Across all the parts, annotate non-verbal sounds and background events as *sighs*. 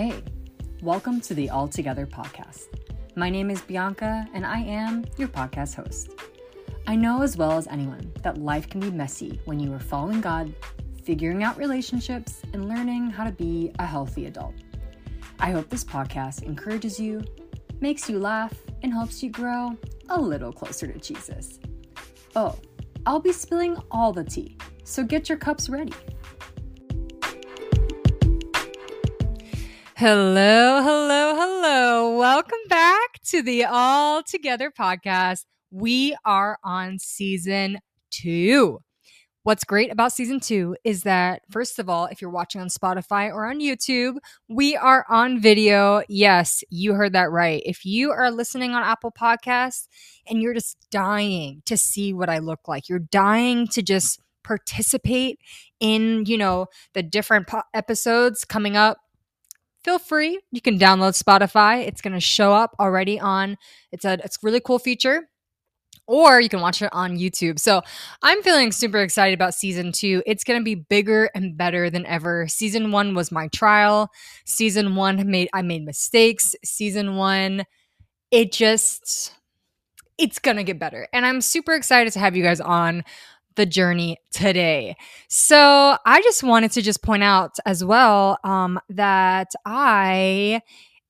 Hey, welcome to the All Together podcast. My name is Bianca, and I am your podcast host. I know as well as anyone that life can be messy when you are following God, figuring out relationships, and learning how to be a healthy adult. I hope this podcast encourages you, makes you laugh, and helps you grow a little closer to Jesus. Oh, I'll be spilling all the tea, so get your cups ready. Hello, hello, hello. Welcome back to the All Together podcast. We are on season two. What's great about season two is that, first of all, if you're watching on Spotify or on YouTube, we are on video. Yes, you heard that right. If you are listening on Apple Podcasts and you're just dying to see what I look like, you're dying to just participate in, you know, the different po- episodes coming up feel free. You can download Spotify. It's going to show up already on it's a it's a really cool feature. Or you can watch it on YouTube. So I'm feeling super excited about season two. It's to be bigger and better than ever. Season one was my trial. Season one made I made mistakes. Season one, it just it's gonna get better. And I'm super excited to have you guys on the journey today. So I just wanted to just point out as well um, that I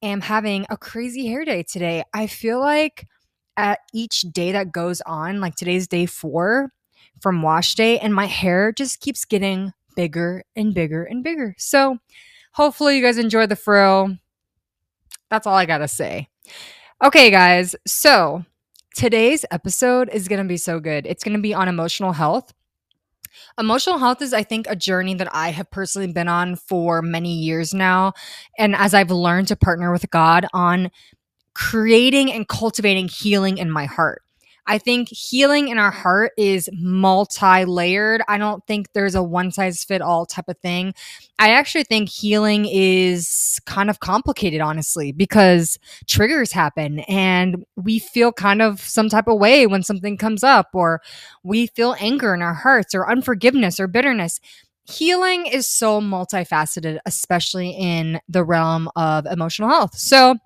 am having a crazy hair day today. I feel like at each day that goes on, like today's day four from wash day, and my hair just keeps getting bigger and bigger and bigger. So hopefully you guys enjoy the frill. That's all I gotta say. Okay, guys. So Today's episode is going to be so good. It's going to be on emotional health. Emotional health is, I think, a journey that I have personally been on for many years now. And as I've learned to partner with God on creating and cultivating healing in my heart. I think healing in our heart is multi layered. I don't think there's a one size fit all type of thing. I actually think healing is kind of complicated, honestly, because triggers happen and we feel kind of some type of way when something comes up, or we feel anger in our hearts, or unforgiveness, or bitterness healing is so multifaceted, especially in the realm of emotional health. So,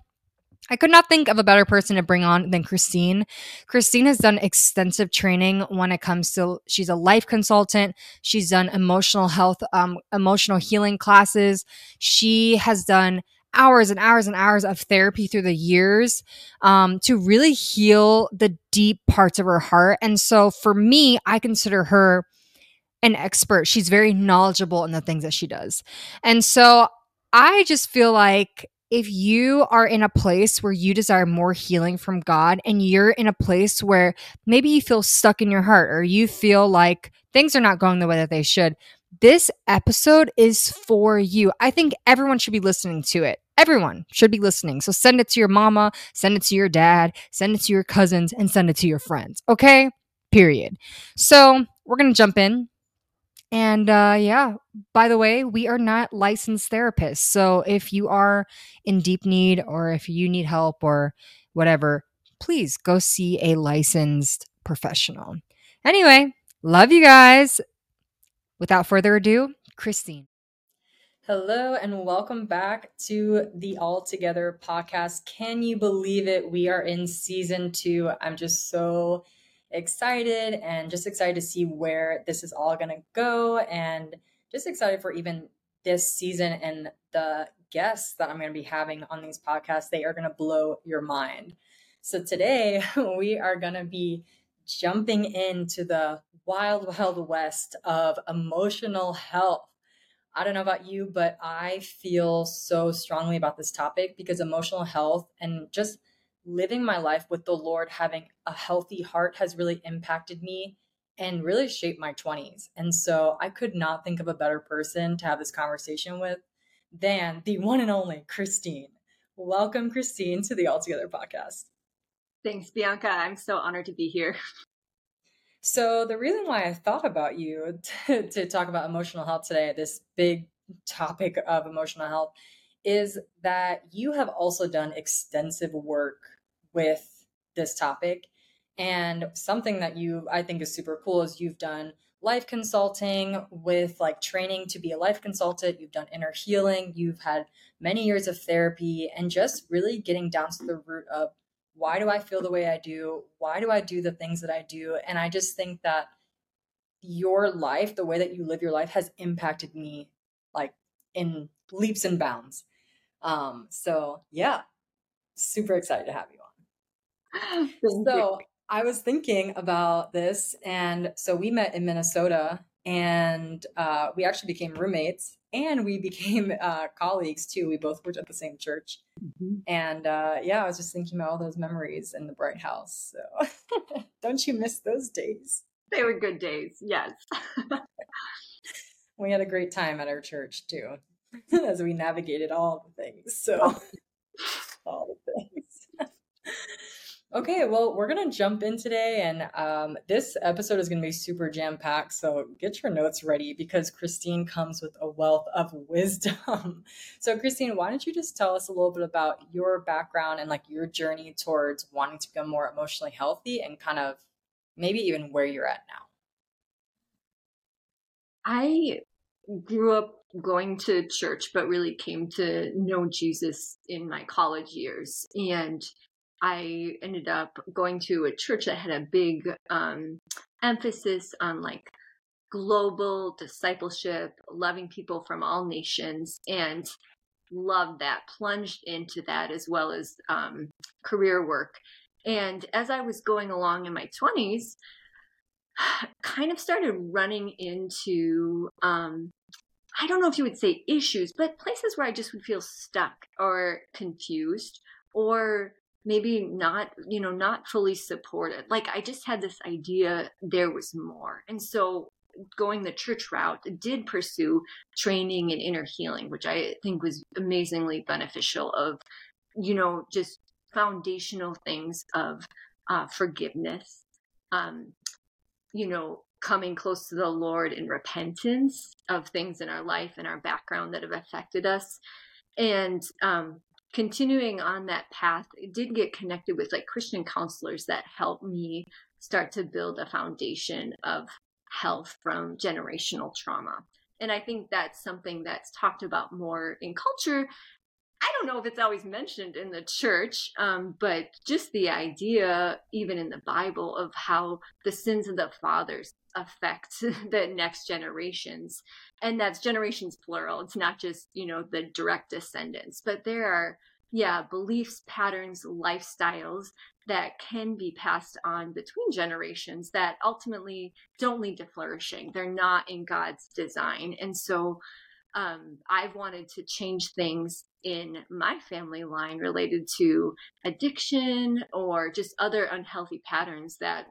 I could not think of a better person to bring on than Christine. Christine has done extensive training when it comes to she's a life consultant. She's done emotional health, um, emotional healing classes. She has done hours and hours and hours of therapy through the years um, to really heal the deep parts of her heart. And so for me, I consider her an expert. She's very knowledgeable in the things that she does. And so I just feel like if you are in a place where you desire more healing from God and you're in a place where maybe you feel stuck in your heart or you feel like things are not going the way that they should, this episode is for you. I think everyone should be listening to it. Everyone should be listening. So send it to your mama, send it to your dad, send it to your cousins, and send it to your friends. Okay? Period. So we're going to jump in and uh, yeah, by the way, we are not licensed therapists. So if you are in deep need or if you need help or whatever, please go see a licensed professional. Anyway, love you guys. Without further ado, Christine. Hello and welcome back to the All Together podcast. Can you believe it? We are in season two. I'm just so excited and just excited to see where this is all going to go and just excited for even this season and the guests that I'm going to be having on these podcasts. They are going to blow your mind. So today *laughs* we are going to be jumping into the wild, wild west of emotional health. I don't know about you, but I feel so strongly about this topic because emotional health and just living my life with the Lord, having a healthy heart has really impacted me and really shaped my 20s. And so I could not think of a better person to have this conversation with than the one and only Christine. Welcome, Christine, to the All Together podcast. Thanks, Bianca. I'm so honored to be here. *laughs* So, the reason why I thought about you *laughs* to, to talk about emotional health today, this big topic of emotional health, is that you have also done extensive work with this topic. And something that you, I think, is super cool is you've done life consulting with like training to be a life consultant. You've done inner healing. You've had many years of therapy and just really getting down to the root of why do I feel the way I do? Why do I do the things that I do? And I just think that your life, the way that you live your life, has impacted me like in leaps and bounds. Um, so yeah, super excited to have you. *laughs* so. I was thinking about this, and so we met in Minnesota, and uh, we actually became roommates, and we *laughs* became uh, colleagues too. We both worked at the same church, mm-hmm. and uh, yeah, I was just thinking about all those memories in the Bright House. So, *laughs* don't you miss those days? They were good days, yes. we had a great time at our church too, as we navigated all the things. So, all the things. Okay, well, we're gonna jump in today, and um, this episode is gonna be super jam packed. So get your notes ready because Christine comes with a wealth of *laughs* wisdom. so, Christine, why don't you just tell us a little bit about your background and like your journey towards wanting to become more emotionally healthy, and kind of maybe even where you're at now? I grew up going to church, but really came to know Jesus in my college years, and I ended up going to a church that had a big um, emphasis on like global discipleship, loving people from all nations, and loved that, plunged into that as well as um, career work. And as I was going along in my 20s, *sighs* kind of started running into um, I don't know if you would say issues, but places where I just would feel stuck or confused or maybe not you know not fully supported. Like i just had this idea there was more. And so going the church route did pursue training in inner healing which i think was amazingly beneficial of you know just foundational things of uh, forgiveness um, you know coming close to the lord in repentance of things in our life and our background that have affected us. And um, continuing on that path, I did get connected with like Christian counselors that helped me start to build a foundation of health from generational trauma. And I think that's something that's talked about more in culture. I don't know if it's always mentioned in the church, um, but just the idea, even in the Bible, of how the sins of the fathers affect *laughs* the next generations. And that's generations plural. It's not just you know the direct descendants but there are yeah beliefs patterns lifestyles that can be passed on between generations that ultimately don't lead to flourishing. They're not in god's design. And so um, I've wanted to change things in my family line related to addiction or just other unhealthy patterns that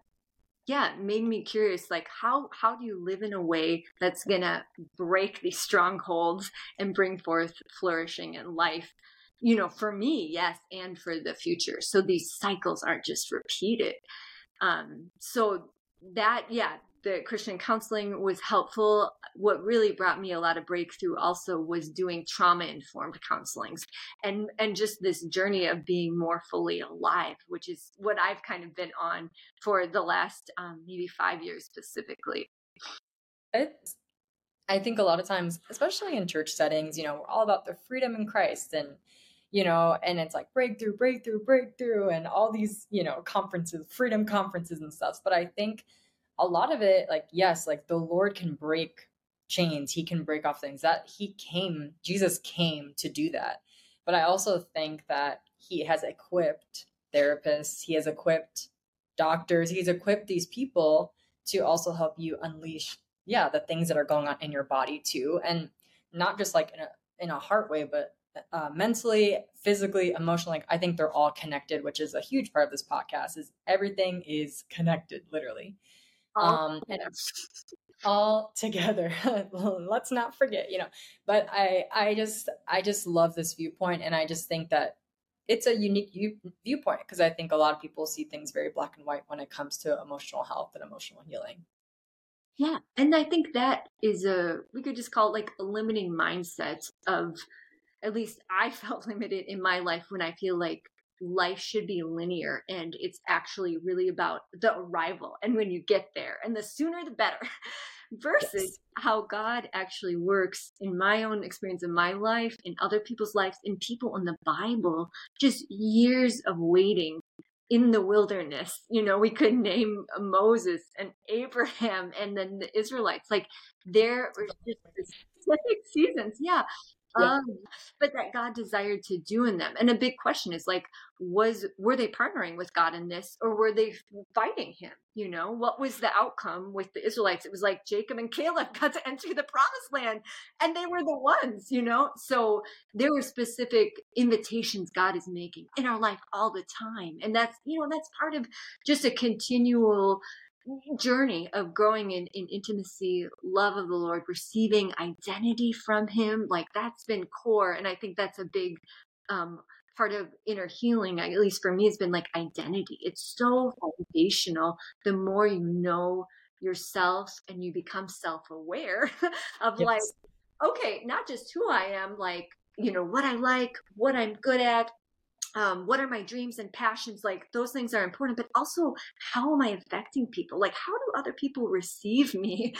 yeah made me curious like how how do you live in a way that's gonna break these *laughs* strongholds and bring forth flourishing and life? You know for me yes and for the future. So these cycles aren't just repeated. Um so that yeah the Christian counseling was helpful. What really brought me a lot of breakthrough also was doing trauma informed counselings and and just this journey of being more fully alive, which is what I've kind of been on for the last um, maybe five years specifically. It's I think a lot of times, especially in church settings, you know, we're all about the freedom in Christ and you know, and it's like breakthrough, breakthrough, breakthrough, and all these, you know, conferences, freedom conferences and stuff. But I think a lot of it, like, yes, like the Lord can break chains, He can break off things. That He came, Jesus came to do that. But I also think that He has equipped therapists, He has equipped doctors, He's equipped these people to also help you unleash, yeah, the things that are going on in your body too. And not just like in a in a heart way, but uh, mentally, physically, emotionally. I think they're all connected, which is a huge part of this podcast. Is everything is connected, literally um and all together. *laughs* Let's not forget you know but i i just i just love this viewpoint and i just think that it's a unique viewpoint because i think a lot of people see things very black and white when it comes to emotional health and emotional healing. Yeah and i think that is a we could just call it like a limiting mindset of at least i *laughs* felt limited in my life when i feel like life should be linear and it's actually really about the arrival and when you get there and the sooner the better *laughs* versus yes. how God actually works in my own experience in my life, in other people's lives, in people in the Bible, just years of waiting in the wilderness. You know, we could name Moses and Abraham and then the Israelites. Like there were just specific seasons. Yeah. Yeah. Um, but that God desired to do in them. And a big question is like, was were they partnering with God in this, or were they fighting Him? You know, what was the outcome with the Israelites? It was like Jacob and Caleb *laughs* got to enter the Promised Land, and they were the ones. You know, so there were specific invitations God is making in our life all the time, and that's you know that's part of just a continual journey of growing in, in intimacy, love of the Lord, receiving identity from Him, like that's been core. And I think that's a big um, part of inner healing, at least for me, has been like identity. It's so foundational. The more you know yourself and you become self aware *laughs* of yes. like, okay, not just who I am, like, you know, what I like, what I'm good at, um, what are my dreams and passions? Like those things are important but also how am i affecting people? Like how do other people receive *laughs* me?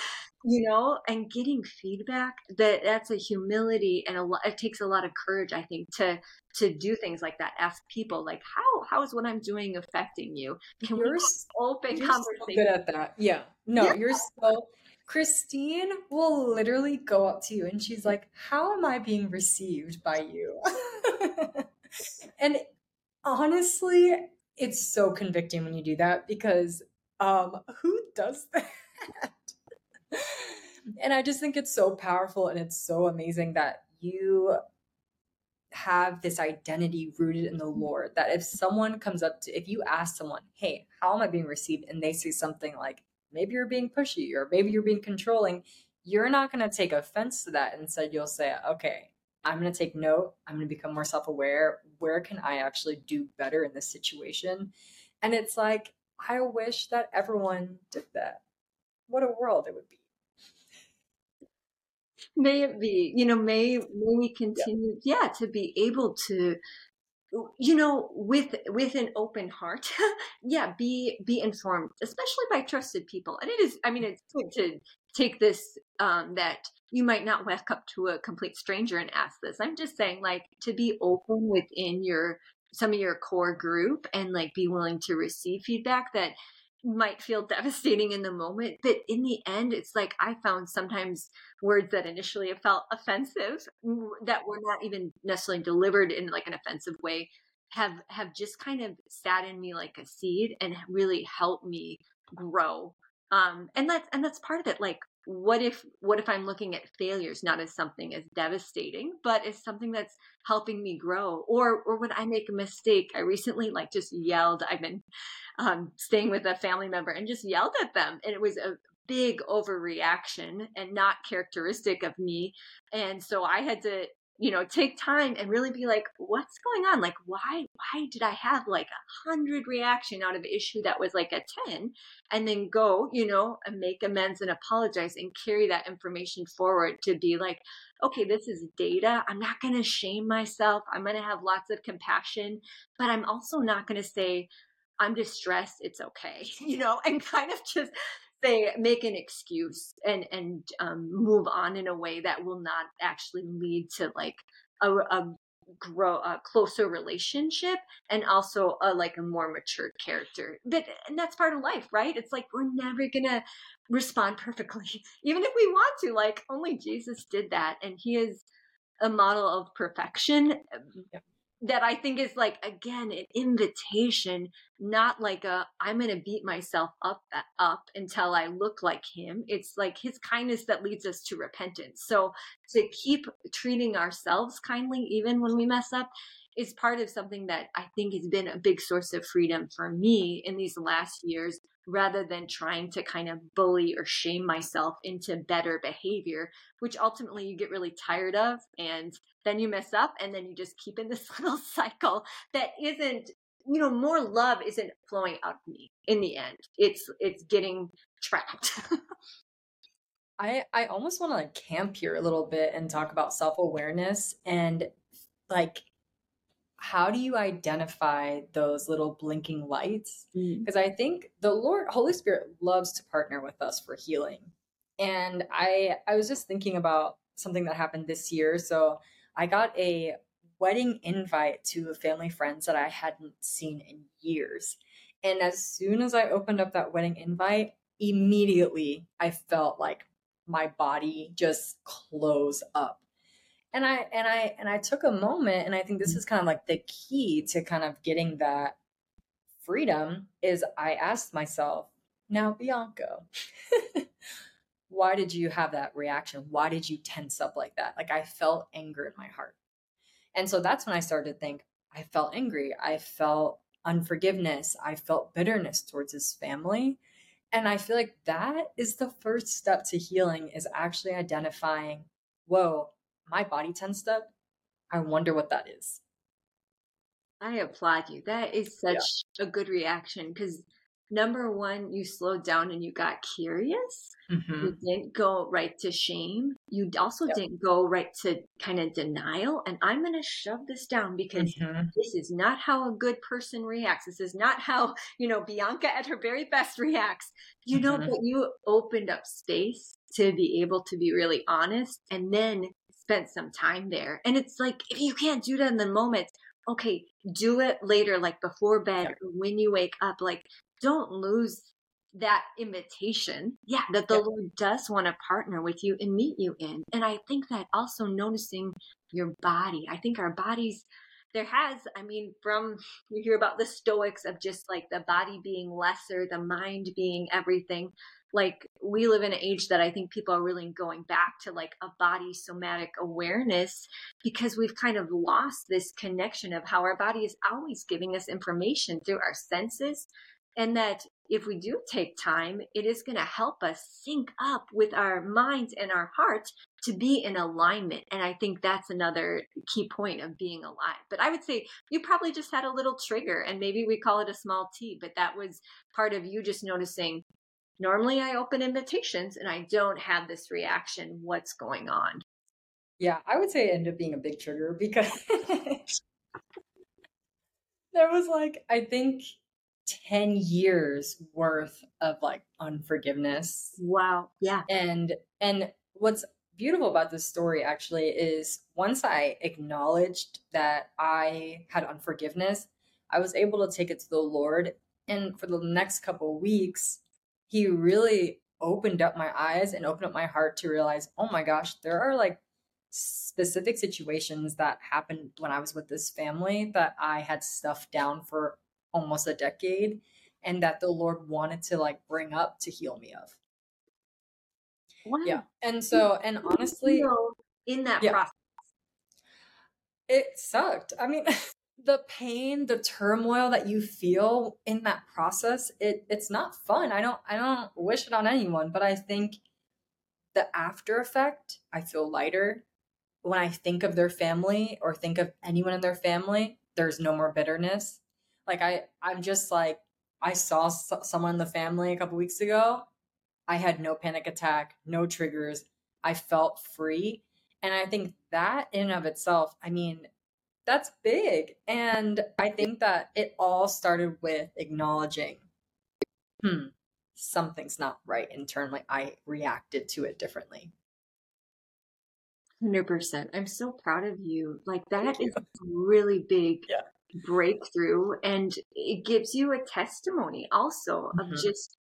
You know and getting feedback that that's a humility and a lot it takes a lot of courage i think to to do things like that. Ask people like how how is what i'm doing affecting you? Can you're, we open you're conversation so good at that. Yeah. No yeah. you're so Christine will literally go up to you and she's like, How am I being received by you? *laughs* and honestly, it's so convicting when you do that because um who does *laughs* that? and I just think it's so powerful and it's so amazing that you have this identity rooted in the Lord. That if someone comes up to, if you ask someone, hey, how am I being received? And they say something like, maybe you're being pushy or maybe you're being controlling, you're not going to take offense to that. Instead, you'll say, okay, I'm going to take note. I'm going to become more self aware. Where can I actually do better in this situation? And it's like, I wish that everyone did that. What a world it would be. May it be, you know, may, may we continue, yeah. yeah, to be able to, you know, with with an open heart, *laughs* yeah, be be informed, especially by trusted people. And it is, I mean, it's good to take this um, that you might not walk up to a complete stranger and ask this. I'm just saying, like, to be open within your some of your core group and like be willing to receive feedback that might feel *laughs* devastating in the moment but in the end it's like i found sometimes words that initially felt offensive that were not even necessarily delivered in like an offensive way have have just kind of sat in me like a seed and really helped me grow um and that's and that's part of it like what if what if i'm looking at failures not as something as devastating but as something that's helping me grow? Or or when i make a mistake? I recently like just yelled i've been um, staying with a family member and just yelled at them and it was a big overreaction and not characteristic of me. And so i had to you know take time and really be like what's going on? Like why why did i have like a hundred reaction out of issue that was like a 10 and then go you know and make amends and apologize and carry that information forward to be like okay this is data. I'm not going to shame myself. I'm going to have lots of compassion but i'm also not going to say i'm distressed. It's okay *laughs* you know and kind of just say make an excuse and and um, move on in a way that will not actually lead to like a, a grow a closer relationship and also a like a more mature character. But and that's part of life right? It's like we're never gonna respond perfectly *laughs* even if we want to like only jesus did that and he is a model of perfection that I think is like again an invitation, not like a I'm going to beat myself up uh, up until I look like him. It's like his kindness that leads us to repentance. So to keep treating ourselves kindly even when we mess up is part of something that I think has been a big source of freedom for me in these last years rather than trying to kind of bully or shame myself into better behavior, which ultimately you get really tired of. And then you mess up and then you just keep in this *laughs* little cycle that isn't, you know, more love isn't flowing out of me in the end. It's, it's getting trapped. *laughs* I, I almost want to like camp here a little bit and talk about self awareness and like how do you identify those little blinking lights? Because mm. I think the Lord, Holy Spirit, loves to partner with us for healing. And I I was just thinking about something that happened this year. So I got a wedding invite to a family friends that I hadn't seen in years. And as soon as I opened up that wedding invite, immediately I felt like my body just close up. And I and I and I took a moment and I think this mm. is kind of like the key to kind of getting that freedom is I asked myself, now Bianca, *laughs* why did you have that reaction? Why did you tense up like that? Like I felt anger in my heart. And so that's when I started to think, I felt angry. I felt unforgiveness. I felt bitterness towards his family. And I feel like that is the first step to healing is actually identifying, whoa, my body tensed up. I wonder what that is. I applaud you. That is such yeah. a good reaction because number one, you slowed down and you got curious. Mm-hmm. You didn't go right to shame. You also yep. didn't go right to kind of denial. And I'm going to shove this down because mm-hmm. this is not how a good person reacts. This is not how, you know, Bianca at her very best reacts. You mm-hmm. know, but you opened up space to be able to be really honest and then spent some time there. And it's like, if you can't do that in the moment, okay, do it later, like before bed, yep. when you wake up. Like, don't lose that invitation, yeah, that the Lord does want to partner with you and meet you in. And I think that also noticing your body, I think our bodies, there has, I mean, from you hear about the Stoics of just like the body being lesser, the mind being everything. Like we live in an age that I think people are really going back to like a body somatic awareness because we've kind of lost this connection of how our body is always giving us information through our senses and that if we do take time, it is going to help us sync up with our minds and our hearts to be in alignment. And I think that's another key point of being alive. But I would say you probably just had a little trigger, and maybe we call it a small T, but that was part of you just noticing normally I open invitations and I don't have this reaction. What's going on? Yeah, I would say it ended up being a big trigger because *laughs* there was like, I think 10 years worth of like unforgiveness. Wow. Yeah. And and what's beautiful about this story actually is once I acknowledged that I had unforgiveness, I was able to take it to the Lord and for the next couple weeks, he really opened up my eyes and opened up my heart to realize, "Oh my gosh, there are like specific situations that happened when I was with this family that I had stuffed down for almost a decade and that the Lord wanted to like bring up to heal me of. Wow. Yeah. And so, and honestly, in that yeah, process, it sucked. I mean, *laughs* the pain, the turmoil that you feel in that process, it it's not fun. I don't I don't wish it on anyone, but I think the after effect, I feel lighter when I think of their family or think of anyone in their family, there's no more bitterness. Like I, I'm just like, I saw someone in the family a couple weeks ago. I had no panic attack, no triggers. I felt free. And I think that in and of itself, I mean, that's big. And I think that it all started with acknowledging, hmm, something's not right internally. I reacted to it differently. 100%. I'm so proud of you. Like, that is really big yeah breakthrough and it gives you a testimony also of mm-hmm. just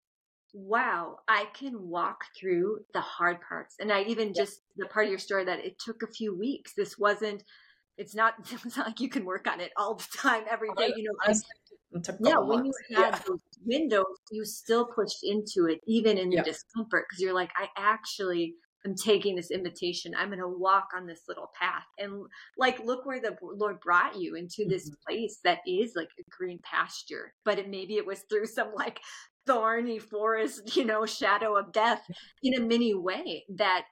wow i can walk through the hard parts. And i even just the part of your story that it took a few weeks this wasn't it's not *laughs* it's not like you can work on it all the time every day you know yeah when you had yeah. those windows you still pushed into it even in the discomfort because you're like i actually I'm taking this invitation. I'm going to walk on this little path. And like, look where the Lord brought you into this mm-hmm. place that is like a green pasture, but it, maybe it was through some like thorny forest, *laughs* you know, shadow of death in a mini way that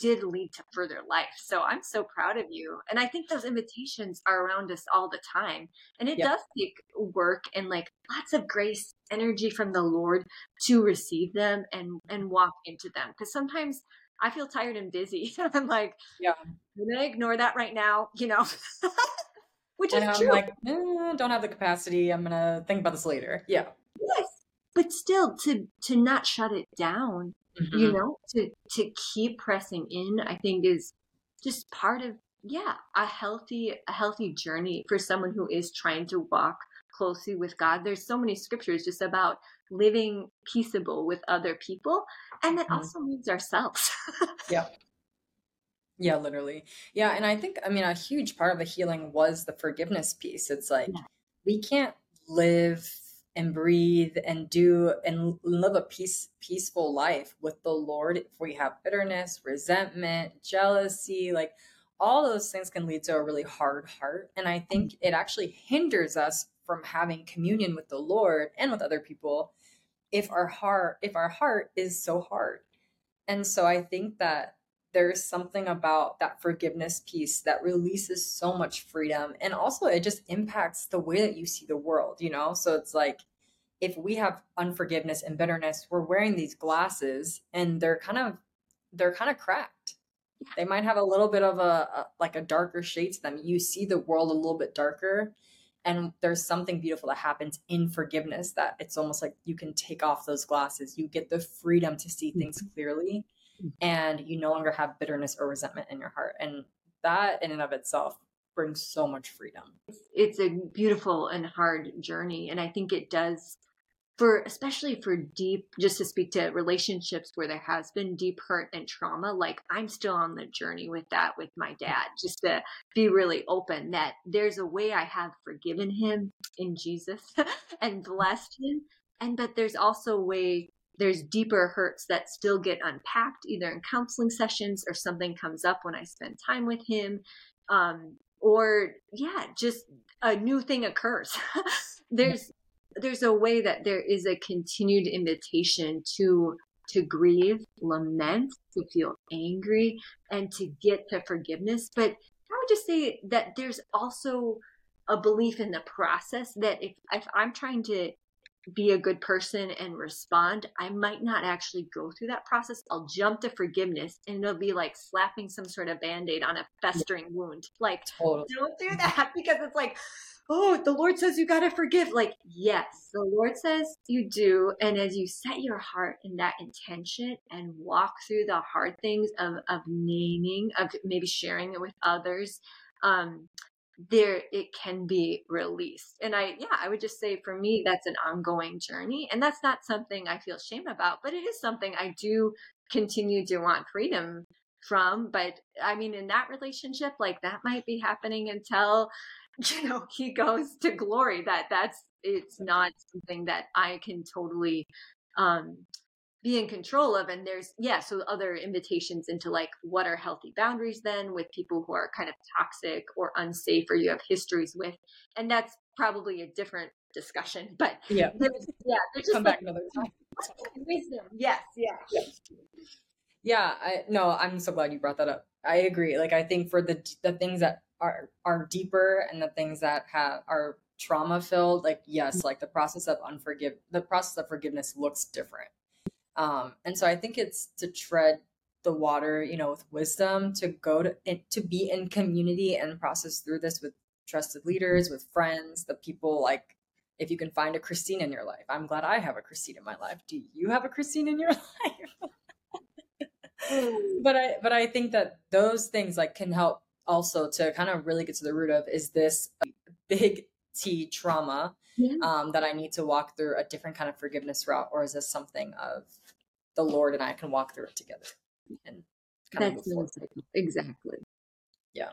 did lead to further life. So I'm so proud of you. And I think those invitations are around us all the time. And it does take work and like lots of grace, energy from the Lord to receive them and and walk into them. Because sometimes I feel tired and busy. *laughs* I'm like, yeah, I'm gonna ignore that right now, you know. *laughs* Which and is I'm true. like, eh, don't have the capacity. I'm gonna think about this later. Yeah. Yes, but still, to to not shut it down mm-hmm. you know, to to keep pressing in, I think is just part of yeah, a healthy a healthy journey for someone who is trying to walk closely with God. There's so many scriptures just about living peaceable with other people, and that mm-hmm. also means ourselves. *laughs* yeah. Yeah, literally. Yeah, and I think I mean a huge part of the healing was the forgiveness piece. It's like yeah. we can't live and breathe and do and live a peace peaceful life with the Lord if we have bitterness, resentment, jealousy, like all those things can lead to a really hard heart. And I think mm. it actually hinders us from having communion with the Lord and with other people if our heart if our heart is so hard. And so I think that there's something about that forgiveness piece that releases so much freedom and also it just impacts the way that you see the world, you know? So it's like if we have unforgiveness and bitterness, we're wearing these glasses and they're kind of they're kind of cracked. They might have a little bit of a, a like a darker shade to them. You see the world a little bit darker and there's something beautiful that happens in forgiveness that it's almost like you can take off those glasses you get the freedom to see things mm-hmm. clearly mm-hmm. and you no longer have bitterness or resentment in your heart and that in and of itself brings so much freedom it's a beautiful and hard journey and i think it does for especially for deep just to speak to relationships where there has been deep hurt and trauma like i'm still on the journey with that with my dad just to be really open that there's a way i have forgiven him in jesus *laughs* and blessed him and but there's also a way there's deeper hurts that still get unpacked either in counseling sessions or something comes up when i spend time with him um, or yeah just a new thing occurs. *laughs* There's there's a way that there is a continued invitation to to grieve, lament, to feel angry, and to get to forgiveness. But I would just say that there's also a belief in the process that if, if I'm trying to be a good person and respond, I might not actually go through that process. I'll jump to forgiveness and it'll be like slapping some sort of band aid on a festering wound. Like, totally. don't do that *laughs* because it's like, oh, the Lord says you got to forgive. Like, yes, the Lord says you do. And as you set your heart in that intention and walk through the hard things of, of naming, of maybe sharing it with others, um, there it can be released. And I, yeah, I would just say for me, that's an ongoing journey. And that's not something I feel shame about, but it is something I do continue to want freedom from. But I mean, in that relationship, like that might be happening until *laughs* you know he goes to glory that that's it's not something that i can totally um be in control of and there's yeah so other invitations into like what are healthy boundaries then with people who are kind of toxic or unsafe or you have histories with and that's probably a different discussion *laughs* but yeah. there's, yeah there's just come like, back another *laughs* time. wisdom. Yes yeah. yeah yeah i no i'm so glad you brought that up. I agree like i think for the the things that are are deeper and the things that have are trauma filled like yes like the process of unforgive the process of forgiveness looks different. Um and so i think it's to tread the water you know with wisdom to go to to be in community and process through this with trusted leaders with friends the people like if you can find a christine in your life. I'm glad i have a christine in my life. Do you have a christine in your *laughs* life? But i but i think that those things like can help also to kind of really get to the root of is this a big T trauma yeah. um, that I need to walk through a different kind of forgiveness route, or is this something of the Lord and I can walk through it together and kind That's of exactly. Yeah,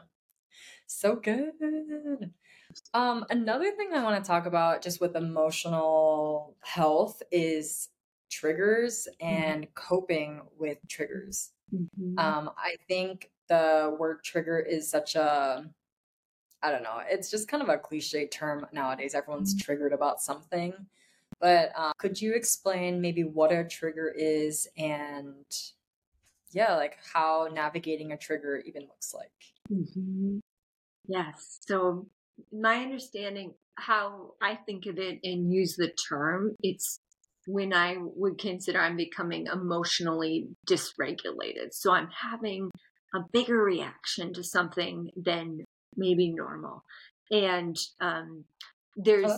so good. Um, another thing I want to talk about just with emotional health is triggers mm-hmm. and mm-hmm. coping with triggers. Mm-hmm. Um, I think the word trigger is such a I don't know. It's just kind of a cliche term nowadays. Everyone's mm-hmm. triggered about something. But um, could you explain maybe what a trigger is and, yeah, like how navigating a trigger even looks like? Mm-hmm. Yes. So, my understanding, how I think of it and use the term, it's when I would consider I'm becoming emotionally dysregulated. So, I'm having a bigger reaction to something than maybe normal. And um, there's oh,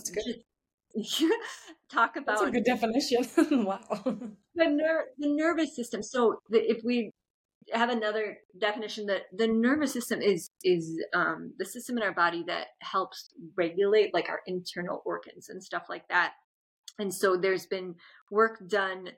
just, *laughs* talk about That's a good definition. *laughs* wow. the ner- the nervous system. So the, if we have another definition that the nervous system is is um, the system in our body that helps regulate like our internal organs and stuff like that. And so there's been work done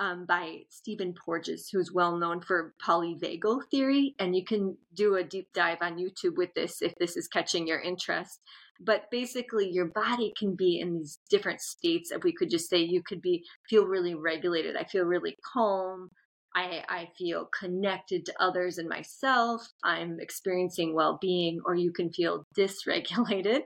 um, by Stephen Porges, who's well known for polyvagal theory. And you can do a deep dive on YouTube with this if this is catching your interest. But basically, your body can be in these different states. If we could just say, you could be feel really regulated. I feel really calm. I, I feel connected to others and myself. I'm experiencing well being, or you can feel *laughs* dysregulated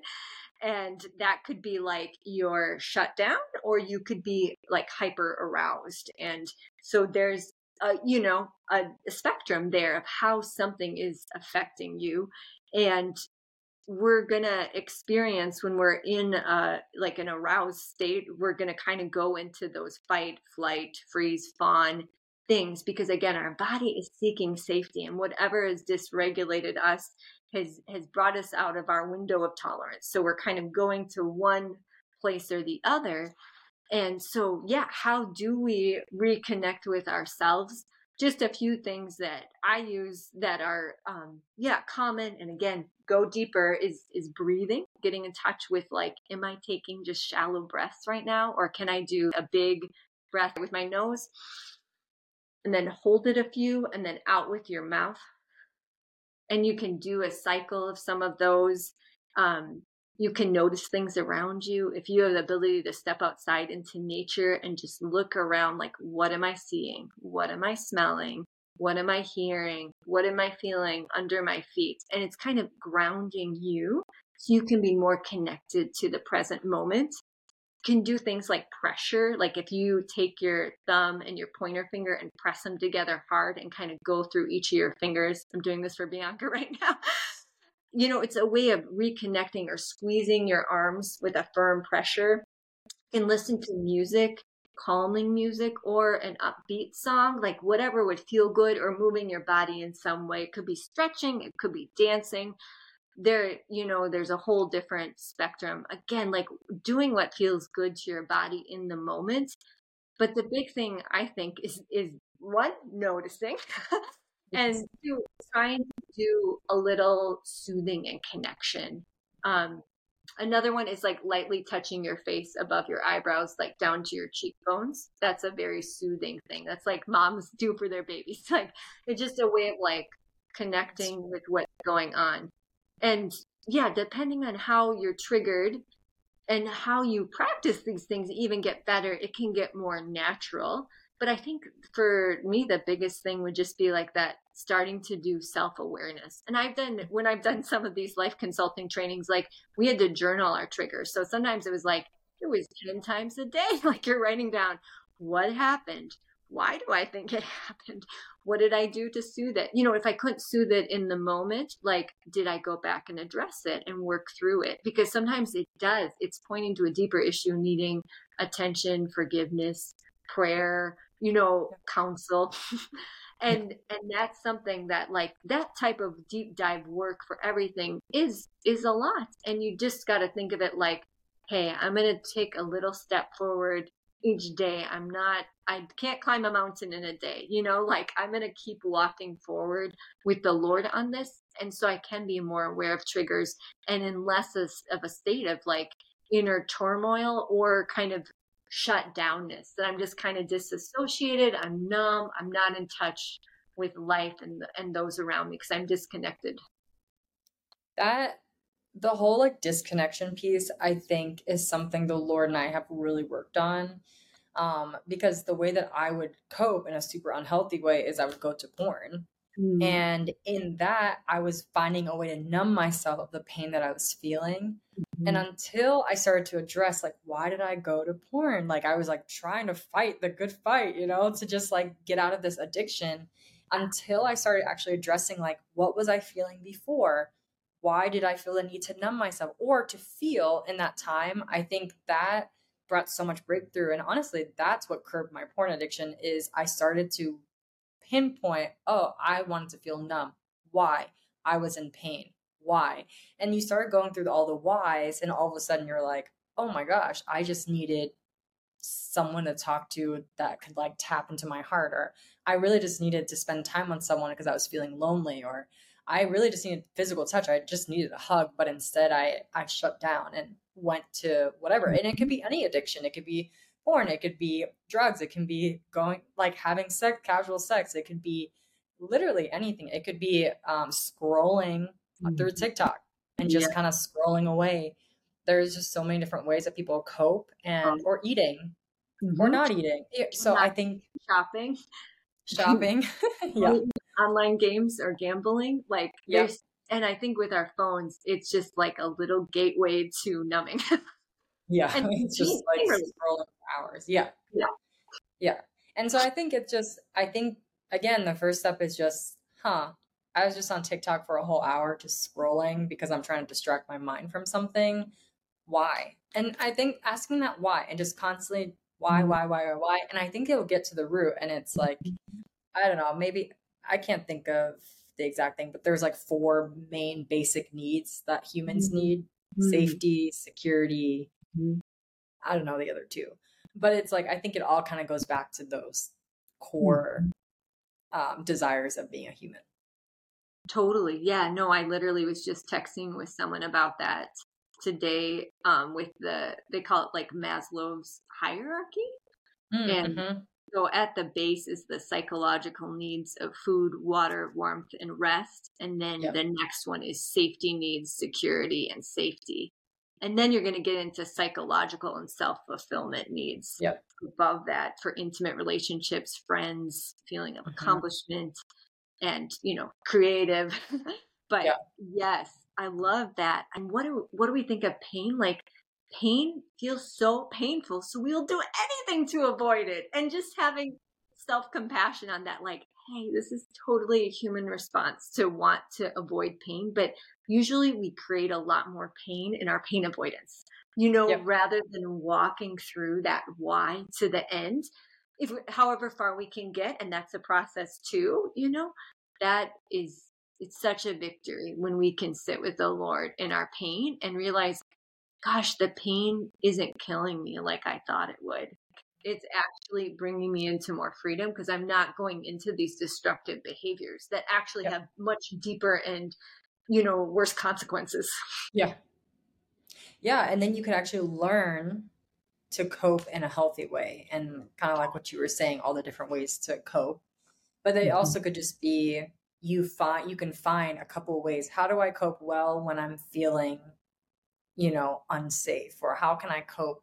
and that could be like your shutdown, or you could be like hyper aroused and so there's a, you know a, a, spectrum there of how something is affecting you and we're gonna experience when we're in a like an aroused state we're gonna kind of go into those fight flight freeze fawn things because again our body is seeking safety and whatever has dysregulated us has has brought us out of our window of tolerance. So we're kind of going to one place or the other. And so, yeah, how do we reconnect with ourselves? Just a few things that I use that are, um, yeah, common. And again, go deeper is is breathing, getting in touch with like, am I taking just shallow breaths right now, or can I do a big breath with my nose, and then hold it a few, and then out with your mouth and you can do a cycle of some of those. Um, you can notice things around you. If you have the ability to step outside into nature and just look around, like, what am I seeing? What am I smelling? What am I hearing? What am I feeling under my feet? And it's kind of grounding you so you can be more connected to the present moment can do things like pressure. Like if you take your thumb and your pointer finger and press them together hard and kind of go through each of your fingers. I'm doing this for Bianca *laughs* right now. You know, it's a way of reconnecting or squeezing your arms with a firm pressure. And listen to music, calming music, or an upbeat song, like whatever would feel good or moving your body in some way. It could be stretching, it could be dancing there you know there's a whole different spectrum. Again like doing what feels good to your body in the moment. But the big thing i think is is one noticing *laughs* and two trying to do a little soothing and connection. Um another one is like lightly touching your face above your eyebrows like down to your cheekbones. That's a very soothing thing. That's like moms *laughs* do for their babies. Like it's just a way of like connecting with what's going on and yeah, depending on how you're triggered and how you practice these things, even get better, it can get more natural. But I think for me, the biggest thing would just be like that starting to do self awareness. And I've done, when I've done some of these life consulting trainings, like we had to journal our triggers. So sometimes it was like, it was 10 times a day, *laughs* like you're writing down what happened, why do I think it *laughs* happened? What did I do to soothe it? You know, if I couldn't soothe it in the moment, like, did I go back and address it and work through it? Because sometimes it does. It's pointing to a deeper issue needing attention, forgiveness, prayer, you know, counsel. *laughs* and and that's something that like that type of deep dive work for everything is is a lot and you just got to think of it like hey i'm going to take a little step forward each day. I'm not, I can't climb a mountain in a day, you know, like I'm going to keep walking forward with the Lord on this. And so I can be more aware of triggers and in less of a state of like inner turmoil or kind of shut downness that I'm just kind of disassociated. I'm numb. I'm not in touch with life and, and those around me because I'm disconnected. That the whole like disconnection piece i think is something the lord and i have really worked on um, because the way that i would cope in a super unhealthy way is i would go to porn. Mm. and in that i was finding a way to numb myself of the pain that i was feeling. Mm-hmm. and until i started to address like why did i go to porn? Like i was like trying to fight the good fight you know to just like get out of this addiction. Until i started actually addressing like what was i feeling before why did I feel the need to numb myself or to feel in that time? I think that brought so much breakthrough. And honestly, that's what curbed my porn addiction is I started to pinpoint, oh, I wanted to feel numb. Why? I was in pain. Why? And you start going through all the whys, and all of a sudden you're like, oh my gosh, I just needed someone to talk to that could like tap into my heart or I really just needed to spend time on someone because I was feeling lonely or I really just needed physical touch. I just needed a hug, but instead I I shut down and went to whatever. And it could be any addiction. It could be porn, it could be drugs, it can be going like having sex, casual sex, it could be literally anything. It could be um, scrolling mm-hmm. through TikTok and just yeah. kind of scrolling away. There's just so many different ways that people cope and um, or eating mm-hmm. or not eating. So not I think shopping, *laughs* shopping, *laughs* yeah, online games or gambling. Like there's, and I think with our phones, it's just like a little gateway to numbing. *laughs* yeah, and *laughs* it's just like scrolling for hours. Yeah, yeah, yeah. And so I think it's just, I think again, the first step is just, huh, I was just on TikTok for a whole hour just scrolling because I'm trying to distract my mind from something. Why? And I think asking that why and just constantly why, mm-hmm. why, why, why. And I think it'll get to the root. And it's like, I don't know, maybe I can't think of the exact thing, but there's like four main basic needs that humans mm-hmm. need mm-hmm. safety, security. Mm-hmm. I don't know the other two. But it's like, I think it all kind of goes back to those core mm-hmm. um, desires of being a human. Totally. Yeah. No, I literally was just texting with someone about that today um, with the, they call it like Maslow's hierarchy. Mm-hmm. And so at the base is the psychological needs of food, water, warmth, and rest. And then yep. the next one is safety needs, security, and safety. And then you're going to get into psychological and self fulfillment needs yep. above that for intimate relationships, friends, feeling of mm-hmm. accomplishment, and you know creative *laughs* but yes i love that and what do what do we think of pain like pain feels so painful so we'll do anything to avoid it and just having self-compassion on that like hey this is totally a human response to want to avoid pain but usually we create a lot more pain in our pain avoidance you know yep. rather than walking through that why to the end if however far we can get and that's a process too you know that is it's such a victory when we can sit with the lord in our pain and realize gosh the pain isn't killing me like i thought it would. It's actually bringing me into more freedom because i'm not going into these destructive behaviors that actually yep. have much deeper and you know worse consequences. Yeah. Yeah and then you can actually learn to cope in a healthy way and kind of like what you were saying all the different ways to cope. But they mm-hmm. also could just be you find you can find a couple ways. How do i cope well when i'm feeling you know unsafe or how can i cope?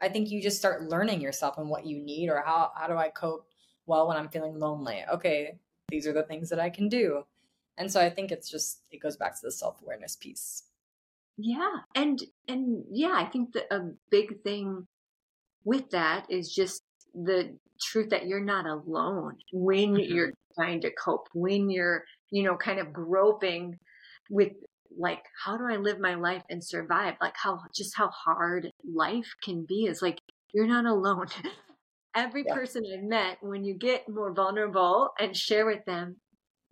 I think you just start learning yourself and what you need or how how do i cope well when i'm feeling lonely? Okay these are the things that i can do. And so i think it's just it goes back to the self-awareness piece. Yeah and and yeah i think that a big thing with that is just the truth that you're not alone when mm-hmm. you're trying to cope, when you're, you know, kind of groping with like, how do I live my life and survive? Like how, just how hard life can be is like, you're not alone. *laughs* Every yeah. person I've met, when you get more vulnerable and share with them,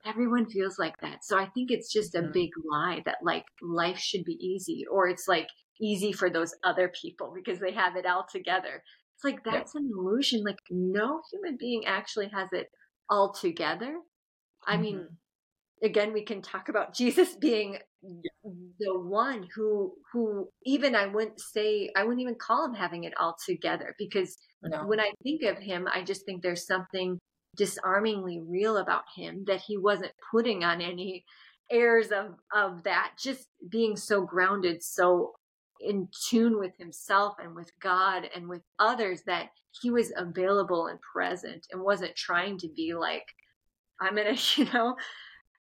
everyone feels like that. So I think it's just a mm-hmm. big lie that like life should be easy or it's like easy for those other people because they have it all together. It's like that's yeah. an illusion. Like no human being actually has it all together. I mm-hmm. mean, again, we can talk about Jesus being the one who who even I wouldn't say I wouldn't even call him having it all together because no. when I think of him, I just think there's something disarmingly real about him that he wasn't putting on any airs of of that just being so grounded so in tune with himself and with God and with others that he was available and present and wasn't trying to be like, I'm to, *laughs* you know,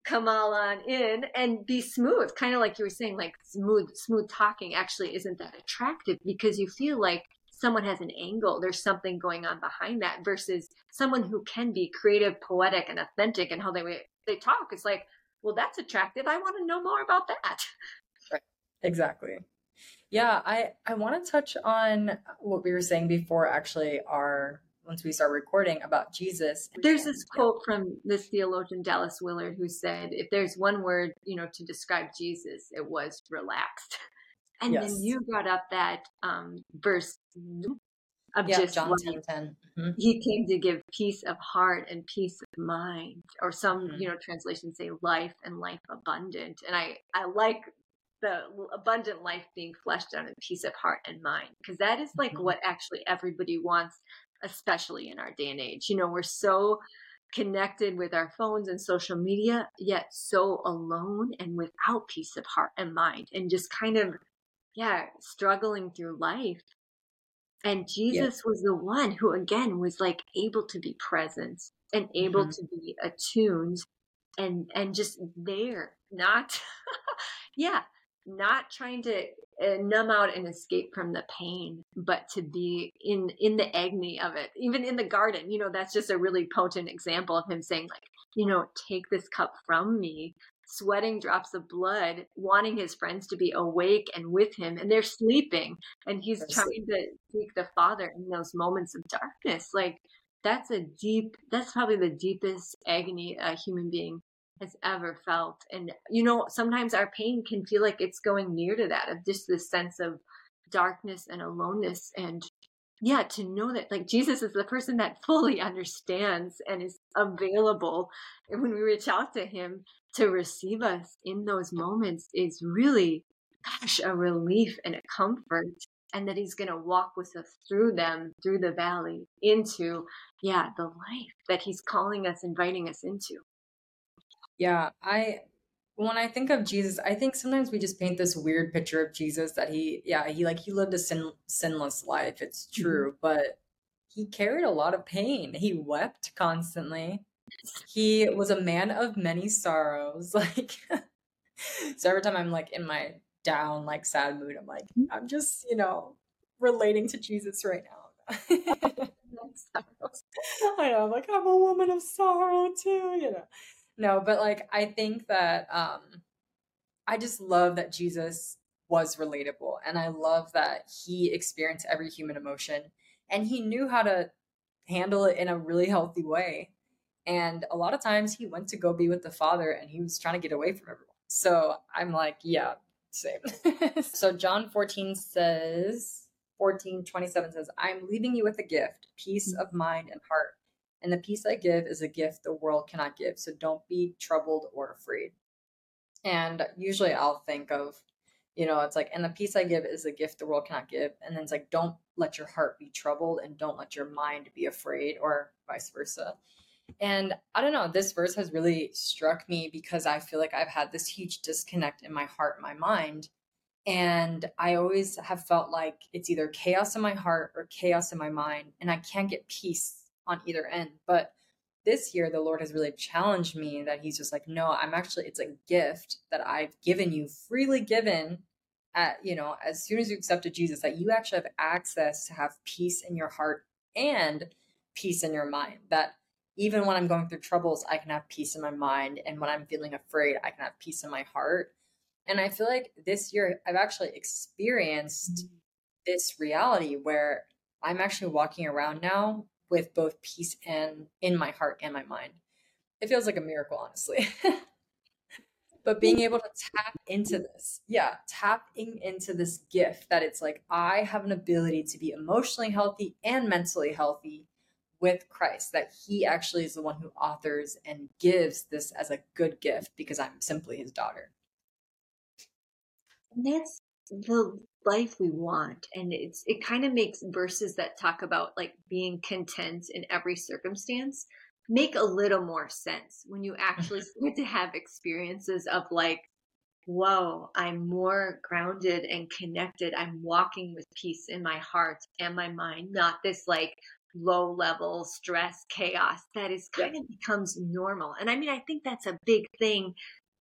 come all on in and be smooth. Kind of like you were saying, like smooth, smooth talking actually isn't that attractive because you feel like someone has an angle. There's something going on behind that versus someone who can be creative, poetic, and authentic and how they, they talk. It's like, well, that's attractive. I want to know more about that. Exactly. Yeah, I I want to touch on what we were saying before actually our once we start recording about Jesus. There's this quote from this theologian Dallas Willard who said if there's one word, you know, to describe Jesus, it was relaxed. *laughs* And Yes. then you brought up that um, verse of Yeah, just John like, 10 10. Mhm. he came to give peace of heart and peace of mind or some Mhm. you know translations say life and life abundant and i i like the abundant life being fleshed out in peace of heart and mind because that is like Mhm. what actually everybody wants especially in our day and age. You know we're so connected with our phones and social media yet so alone and without peace of heart and mind and just kind of yeah struggling through life. And Jesus was the one who, again, was like able to be present and able Mhm. to be attuned and and just there, not, *laughs* yeah, not trying to uh, numb out and escape from the pain, but to be in in the agony of it. Even in the garden, you know, that's just a really potent example of him saying, like, you know, take this cup from me, sweating drops of blood, wanting his friends to be awake and with him, and they're sleeping, and he's They're trying to seek the Father in those moments of darkness. Like that's a deep, that's probably the deepest agony a human being has ever felt. And you know, sometimes our pain can feel like it's going near to that of just this sense of darkness and aloneness. And yeah, to know that like Jesus is the person that fully understands and is available. And when we reach out to him to receive us in those moments is really gosh a relief and a comfort. And that he's going to walk with us through them through the valley into yeah the life that he's calling us inviting us into Yeah, I when I think of Jesus, I think sometimes we just paint this weird picture of Jesus that he, yeah, he like he lived a sin, sinless life. It's mm-hmm. true, but he carried a lot of pain. He wept constantly. He was a man of many sorrows. *laughs* Like, so every time I'm like in my down, like sad mood, I'm like, mm-hmm. I'm just, you know, relating to Jesus right now. *laughs* *laughs* I know, I'm like, I'm a woman of sorrow too, you know. No, but like I think that um I just love that Jesus was relatable and I love that he experienced every human emotion and he knew how to handle it in a really healthy way. And a lot of times he went to go be with the Father and he was trying to get away from everyone. So I'm like, yeah, same. *laughs* so John 14 says, 14, 27 says, I'm leaving you with a gift, peace of mind and heart. And the peace I give is a gift the world cannot give. So don't be troubled or afraid. And usually I'll think of, you know, it's like, and the peace I give is a gift the world cannot give. And then it's like, don't let your heart be troubled and don't let your mind be afraid, or vice versa. And I don't know, this verse has really struck me because I feel like I've had this huge disconnect in my heart and my mind. And I always have felt like it's either chaos in my heart or chaos in my mind, and I can't get peace on either end. But this year, the Lord has really challenged me that He's just like, no, I'm actually, it's a gift that I've given you, freely given at, you know, as soon as you accepted Jesus, that you actually have access to have peace in your heart and peace in your mind. That even when I'm going through troubles, I can have peace in my mind. And when I'm feeling afraid, I can have peace in my heart. And I feel like this year I've actually experienced mm. this reality where I'm actually walking around now with both peace and in my heart and my mind. It feels like a miracle, honestly. *laughs* but being able to tap into this, yeah, tapping into this gift that it's like I have an ability to be emotionally healthy and mentally healthy with Christ, that He actually is the one who authors and gives this as a good gift because I'm simply His daughter. And that's the life we want. And it's it kind of makes verses that talk about like being content in every circumstance make a little more sense when you actually mm-hmm. start to have experiences of like, whoa, I'm more grounded and connected. I'm walking with peace in my heart and my mind, not this like low level stress chaos that is kind of becomes normal. And I mean, I think that's a big thing,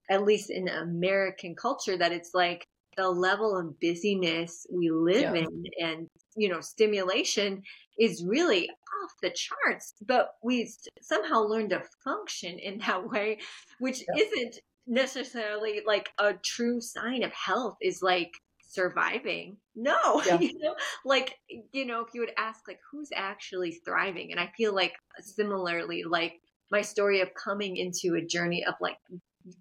at least in American culture, that it's like the level of busyness we live Yeah. in and, you know, stimulation is really off the charts, but we somehow learn to function in that *laughs* way, which Yeah. isn't necessarily like a true sign of health is like surviving. No, *laughs* Yeah. you know, like, you know, if you would ask like who's actually thriving, and I feel like uh, similarly, like my story of coming into a journey of like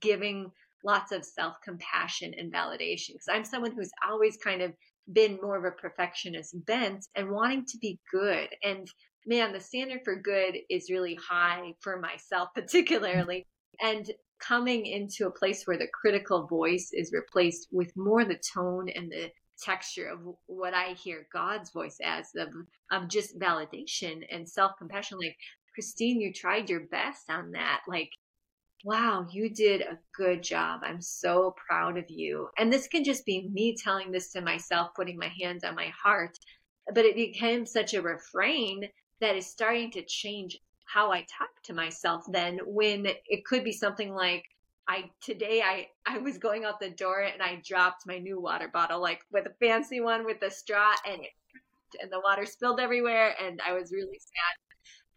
giving lots of self compassion and validation. Because I'm someone who's always kind of been more of a perfectionist bent and wanting to be good. And man, the standard for good is really high for myself, *laughs* mm. particularly. And coming into a place where the critical voice is replaced with more the tone and the texture of what I hear God's voice as of, of just validation and self compassion. Like, Christine, you tried your best on that. Like, wow, you did a good job. I'm so proud of you. And this can just be me telling this to myself, putting my hands on my heart. But it became such a refrain that is starting to change how I talk to myself then when it could be something like, I today I I was going out the door and I dropped my new water bottle like with a fancy one with a straw and it, and the water spilled everywhere and I was really sad.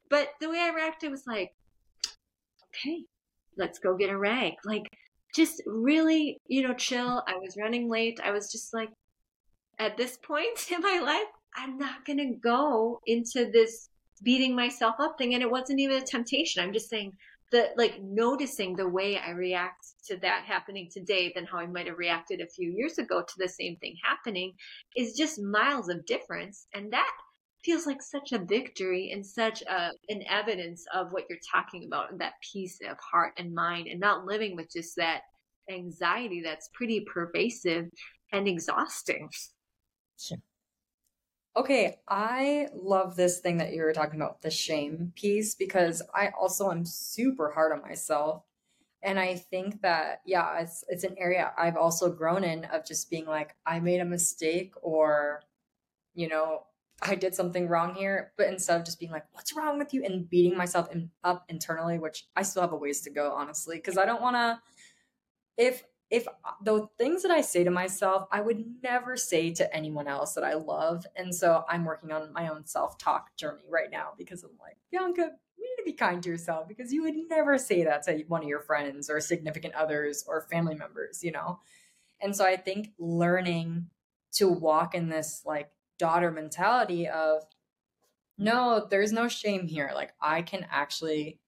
But the way I reacted was like, okay, let's go get a rag. Like, just really, you know, chill. I was running late. I was just like, at this point *laughs* in my life, I'm not going to go into this beating myself up thing. And it wasn't even a temptation. I'm just saying that, like, noticing the way I react to that happening today than how I might have reacted a few years ago to the same thing happening is just miles of difference. And that feels like such a victory and such a, an evidence of what you're talking about and that peace of heart and mind and not living with just that anxiety that's pretty pervasive and exhausting. Sure. Okay, I love this thing that you were talking about, the shame piece, because I also am super hard on myself. And I think that, yeah, it's it's an area I've also grown in of just being like, I made a mistake or, you know, I did something wrong here, but instead of just being like, what's wrong with you? And beating myself in, up internally, which I still have a ways to go, honestly, because I don't want to, if, if uh, the things that I say to myself, I would never say to anyone else that I love. And so I'm working on my own self talk journey right now because I'm like, Bianca, you need to be kind to yourself because you would never say that to one of your friends or significant others or family members, you know? And so I think learning to walk in this like daughter mentality of no, there's no shame here. Like I can actually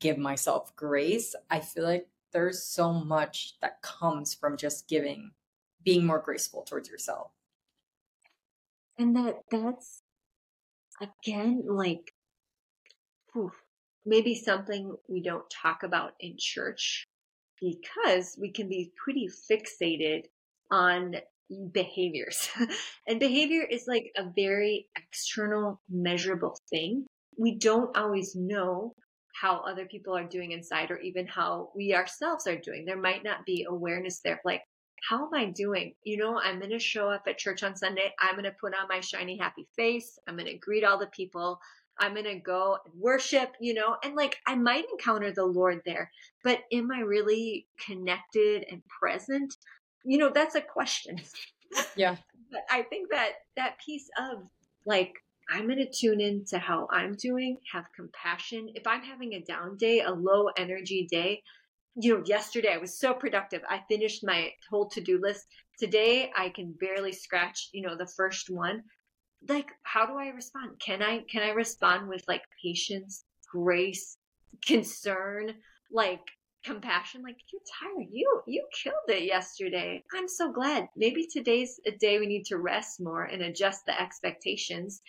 give myself grace. I feel like there's so much that comes from just giving, being more graceful towards yourself. And that that's again like whew, maybe something we don't talk about in church because we can be pretty fixated on behaviors. *laughs* and behavior is like a very external, measurable thing. We don't always know how other people are doing inside or even how we ourselves are doing. There might not be awareness there. Like, how am I doing? You know, I'm going to show up at church on Sunday. I'm going to put on my shiny, happy face. I'm going to greet all the people. I'm going to go and worship, you know, and like I might encounter the Lord there, but am I really connected and present? You know, that's a question. *laughs* Yeah. but I think that that piece of like, I'm going to tune in to how I'm doing, have compassion. If I'm having a down day, a low energy day, you know, yesterday I was so productive. I finished my whole to do list. Today I can barely scratch, you know, the first one. Like, how do I respond? Can I, can I respond with like patience, grace, concern? Like, compassion like you're tired. You you killed it yesterday. I'm so glad. Maybe today's a day we need to rest more and adjust the expectations.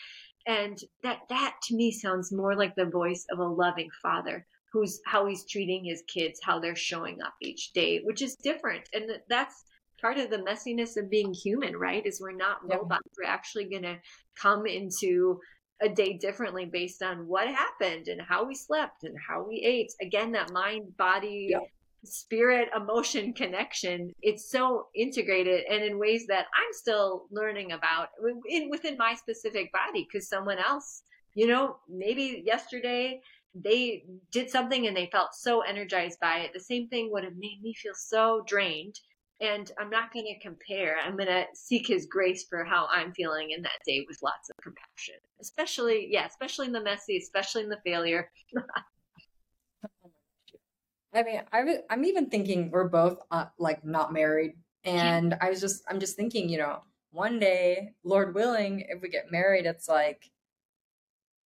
And that that to me sounds more like the voice of a loving father who's how he's treating his kids how they're showing up each day which is different. And that's part of the messiness of being human right? Is we're not robots. We're actually going to come into a day differently based on what happened and how we slept and how we ate. Again, that mind, body, yeah. spirit, emotion connection. It's so integrated and in ways that I'm still learning about in, within my specific body because someone else, you know, maybe yesterday they did something and they felt so energized by it. The same thing would have made me feel so drained and I'm not going to compare. I'm going to seek his grace for how I'm feeling in that day with lots of compassion. Especially, yeah, especially in the messy, especially in the failure. I mean, I I'm even thinking we're both uh, like not married, and I was just I'm just thinking, you know, one day, Lord willing, if we get married, it's like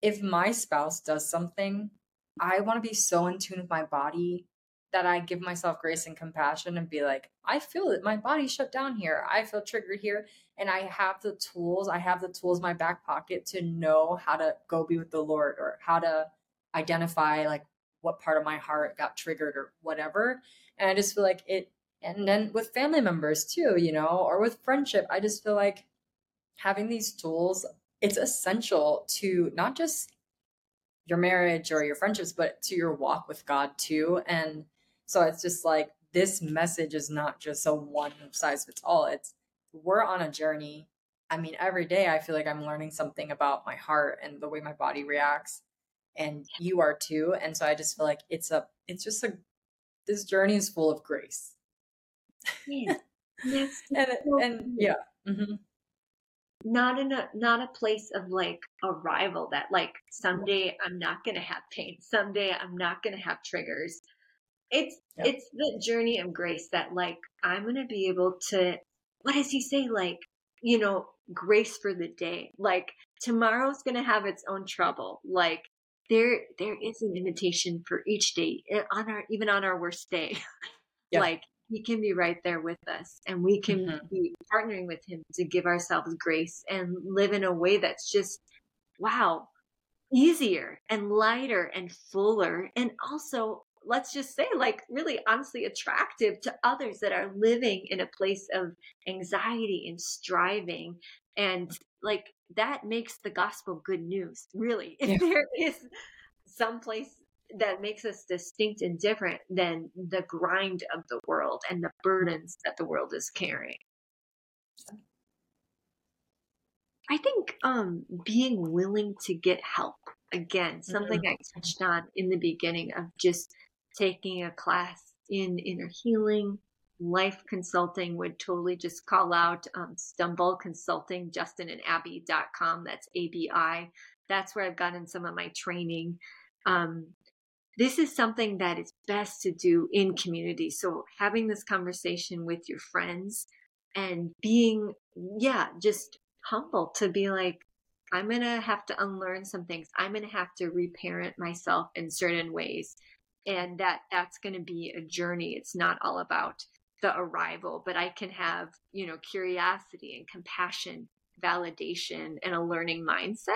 if my spouse does something, I want to be so in tune with my body that I give myself grace and compassion and be like, I feel it. My body shut down here. I feel triggered here. And I have the tools. I have the tools in my back pocket to know how to go be with the Lord or how to identify like what part of my heart got triggered or whatever. And I just feel like it, and then with family members too, you know, or with friendship, I just feel like having these tools, it's essential to not just your marriage or your friendships, but to your walk with God too. And so it's just like this message is not just a one size fits all. It's we're on a journey. I mean, every day I feel like I'm learning something about my heart and the way my body reacts. And you are too. And so I just feel like it's a it's just a this journey is full of grace. Yeah. Yes. and *laughs* and yeah. Mm-hmm not in a not a place of like arrival that like someday i'm not going to have pain someday i'm not going to have triggers it's it's the journey of grace that like i'm going to be able to what does he say? Like you know grace for the day. Like tomorrow's going to have its own trouble. Like there there is an invitation for each day eh, on our even on our worst day. *laughs* Like he can be right there with us and we can mm-hmm. be partnering with him to give ourselves grace and live in a way that's just wow easier and lighter and fuller. And also let's just say like really honestly attractive to others that are living in a place of anxiety and striving and like that makes the gospel good news really *laughs* if yeah. there is some place that makes us distinct and different than the grind of the world and the burdens that the world is carrying. I think um, being willing to get help again, something mm-hmm. I touched on in the beginning of just taking a class in inner healing, life consulting would totally just call out um, Stumble Consulting, Justin and Abi.com. That's ABI. That's where I've gotten some of my training. Um, this is something that is best to do in community. So having this conversation with your friends and being, yeah, just humble to be like, I'm to have to unlearn some things. I'm to have to reparent myself in certain ways. And that that's going to be a journey. It's not all about the arrival, but I can have, you know, curiosity and compassion, validation and a learning mindset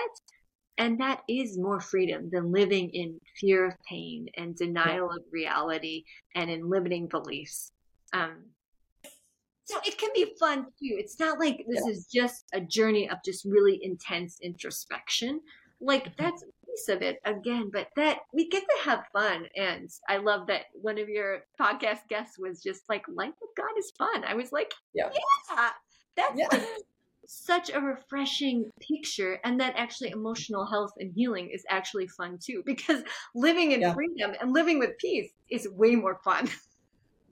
and that is more freedom than living in fear of pain and denial yeah. of reality and in limiting beliefs. Um, so it can be fun too. It's not like this yeah. is just a journey of just really intense introspection. Like mm-hmm. that's piece of it again, but that we get to have fun. And I love that one of your podcast guests was just like, life with God is fun. I was like, yeah, yeah that's yeah. Like, such a refreshing picture and that actually emotional health and healing is actually fun too because living in yeah. freedom and living with peace is way more fun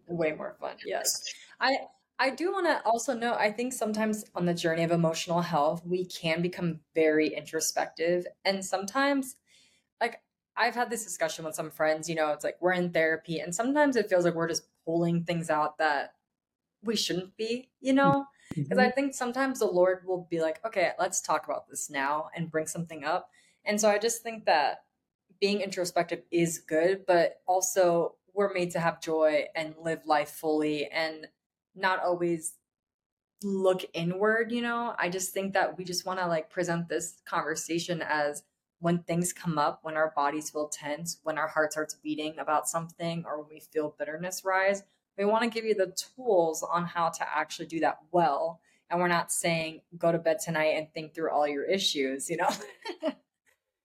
way more fun yes i i do want to also know i think sometimes on the journey of emotional health we can become very introspective and sometimes like i've had this discussion with some friends you know it's like we're in therapy and sometimes it feels like we're just pulling things out that we shouldn't be you know because mm-hmm. I think sometimes the Lord will be like, okay, let's talk about this now and bring something up. And so I just think that being introspective is good, but also we're made to have joy and live life fully and not always look inward, you know? I just think that we just want to like present this conversation as when things come up, when our bodies feel tense, when our heart starts beating about something, or when we feel bitterness rise, we want to give you the tools on how to actually do that well. And we're not saying go to bed tonight and think through all your issues, you know? *laughs*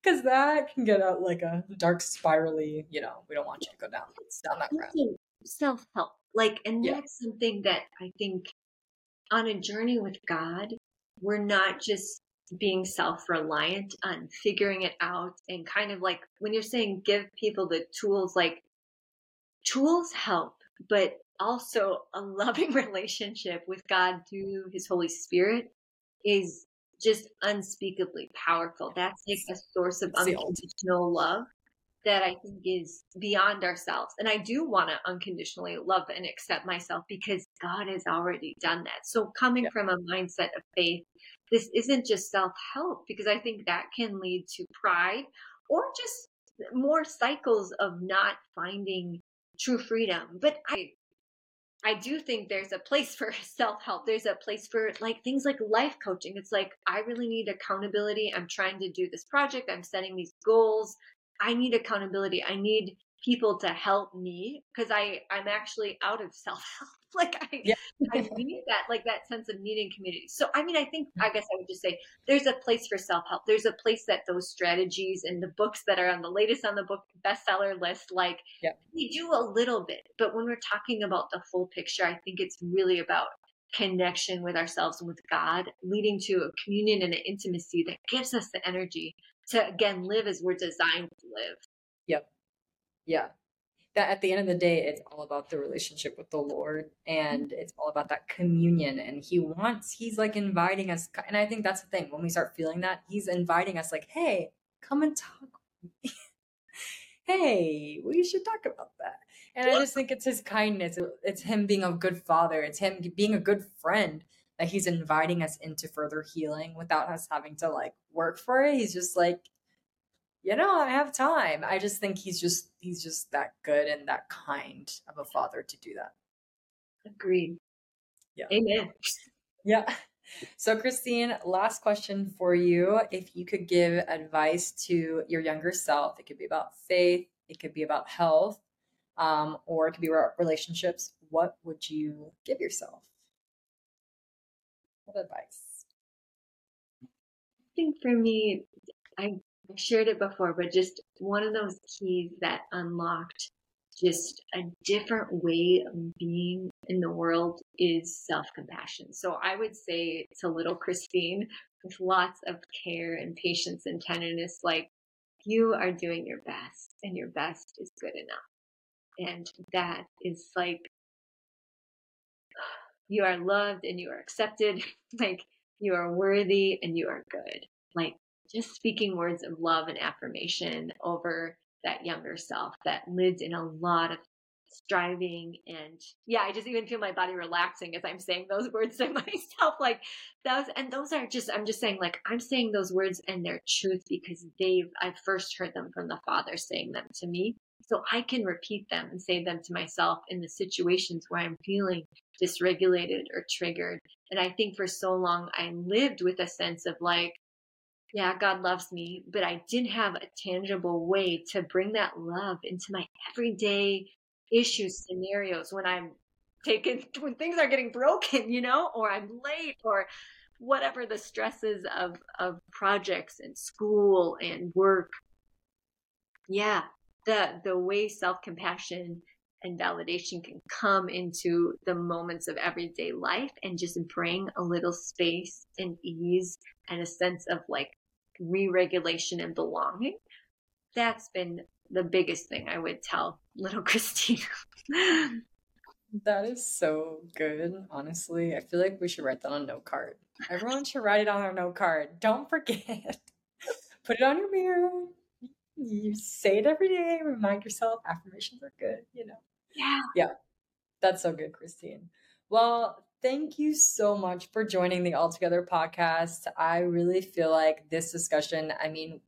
Because that can get out like a dark spirally, you know, we don't want you to go down, down that road. Self help. Like, and that's something that I think on a journey with God, we're not just being self reliant on figuring it out and kind of like when you're saying give people the tools, like tools help, but also a loving *laughs* relationship with God through his Holy Spirit is just unspeakably powerful. That's like a source of unconditional love that I think is beyond ourselves. And I do want to unconditionally love and accept myself because God has already done that. So coming yeah. from a mindset of faith, this isn't just self help because I think that can lead to pride or just more cycles of not finding true freedom. But I I do think there's a place *laughs* for self help. There's a place for like things like life coaching. It's like, I really need accountability. I'm trying to do this project. I'm setting these goals. I need accountability. I need people to help me because I I'm actually out of self help. *laughs* like I yeah. I *laughs* need that like that sense of needing community. So I mean I think mm. I guess I would just say there's a place for self help. There's a place that those strategies and the books that are on the latest on the book bestseller list like yeah. we do a little bit, but when we're talking about the full picture, I think it's really about connection with ourselves and with God, leading to a communion and an intimacy that gives us the energy to again live as we're designed to live. Yep. Yeah. That at the end of the day, it's all about the relationship with the Lord and mm-hmm. it's all about that communion. And He wants, He's like inviting us. And I think that's the thing. When we start feeling that, He's inviting us, like, hey, come and talk *laughs* hey, we should talk about that. And I just think it's his kindness. It's him being a good father. It's him being a good friend that he's inviting us into further healing without us having to like work for it. He's just like, you know, I have time. I just think he's just he's just that good and that kind of a father to do that. Agreed. Yeah. Amen. Yeah. So, Christine, last question for you. If you could give advice to your younger self, it could be about faith, it could be about health, um, or it could be about relationships, what would you give yourself? What advice? I think for me, I shared it before, but just one of those keys that unlocked just a different way of being in the world is self compassion. So I would say to little Christine, with lots of care and patience and tenderness, like, you are doing your best, and your best is good enough. And that is like, you are loved and you are accepted. *laughs* like, you are worthy and you are good. Like, just speaking words of love and affirmation over that younger self that lived in a lot of striving and yeah i just even feel my body relaxing as i'm saying those words to *laughs* myself like those and those are just i'm just saying like i'm saying those words and their truth because they've i've first heard them from the father saying them to me so i can repeat them and say them to myself in the situations where i'm feeling dysregulated or triggered and i think for so long i lived with a sense of like yeah, God loves me, but I didn't have a tangible way to bring that love into my everyday issues, scenarios when I'm taken, *laughs* when things are getting broken, you know, or I'm late or whatever the stresses of, of projects and school and work. Yeah, the, the way self-compassion and validation can come into the moments of everyday life and just bring a little space and ease and a sense of like re-regulation and belonging. That's been the biggest thing I would tell little *laughs* Christina. that is so good, honestly. I feel like we should write that on a note card. Everyone should write it on their note card. Don't forget. *laughs* Put it on your mirror. You say it every day. Remind yourself affirmations are good, you know. Yeah. Yeah. That's so good, Christine. Well, thank you so much for joining the All Together podcast. I really feel like this discussion, I mean,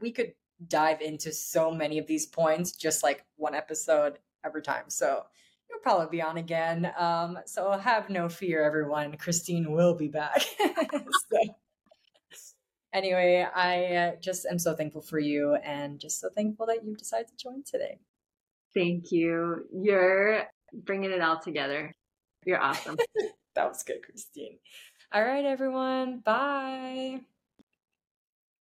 we could dive into so many of these points, just like one episode every time. So you'll probably be on again. Um, so have no fear, everyone. Christine will be back. *laughs* so, anyway, I uh, just am so thankful for you and just so thankful that you decided to join today. Thank you. You're bringing it all together. You're awesome. *laughs* that was good, Christine. All right, everyone. Bye.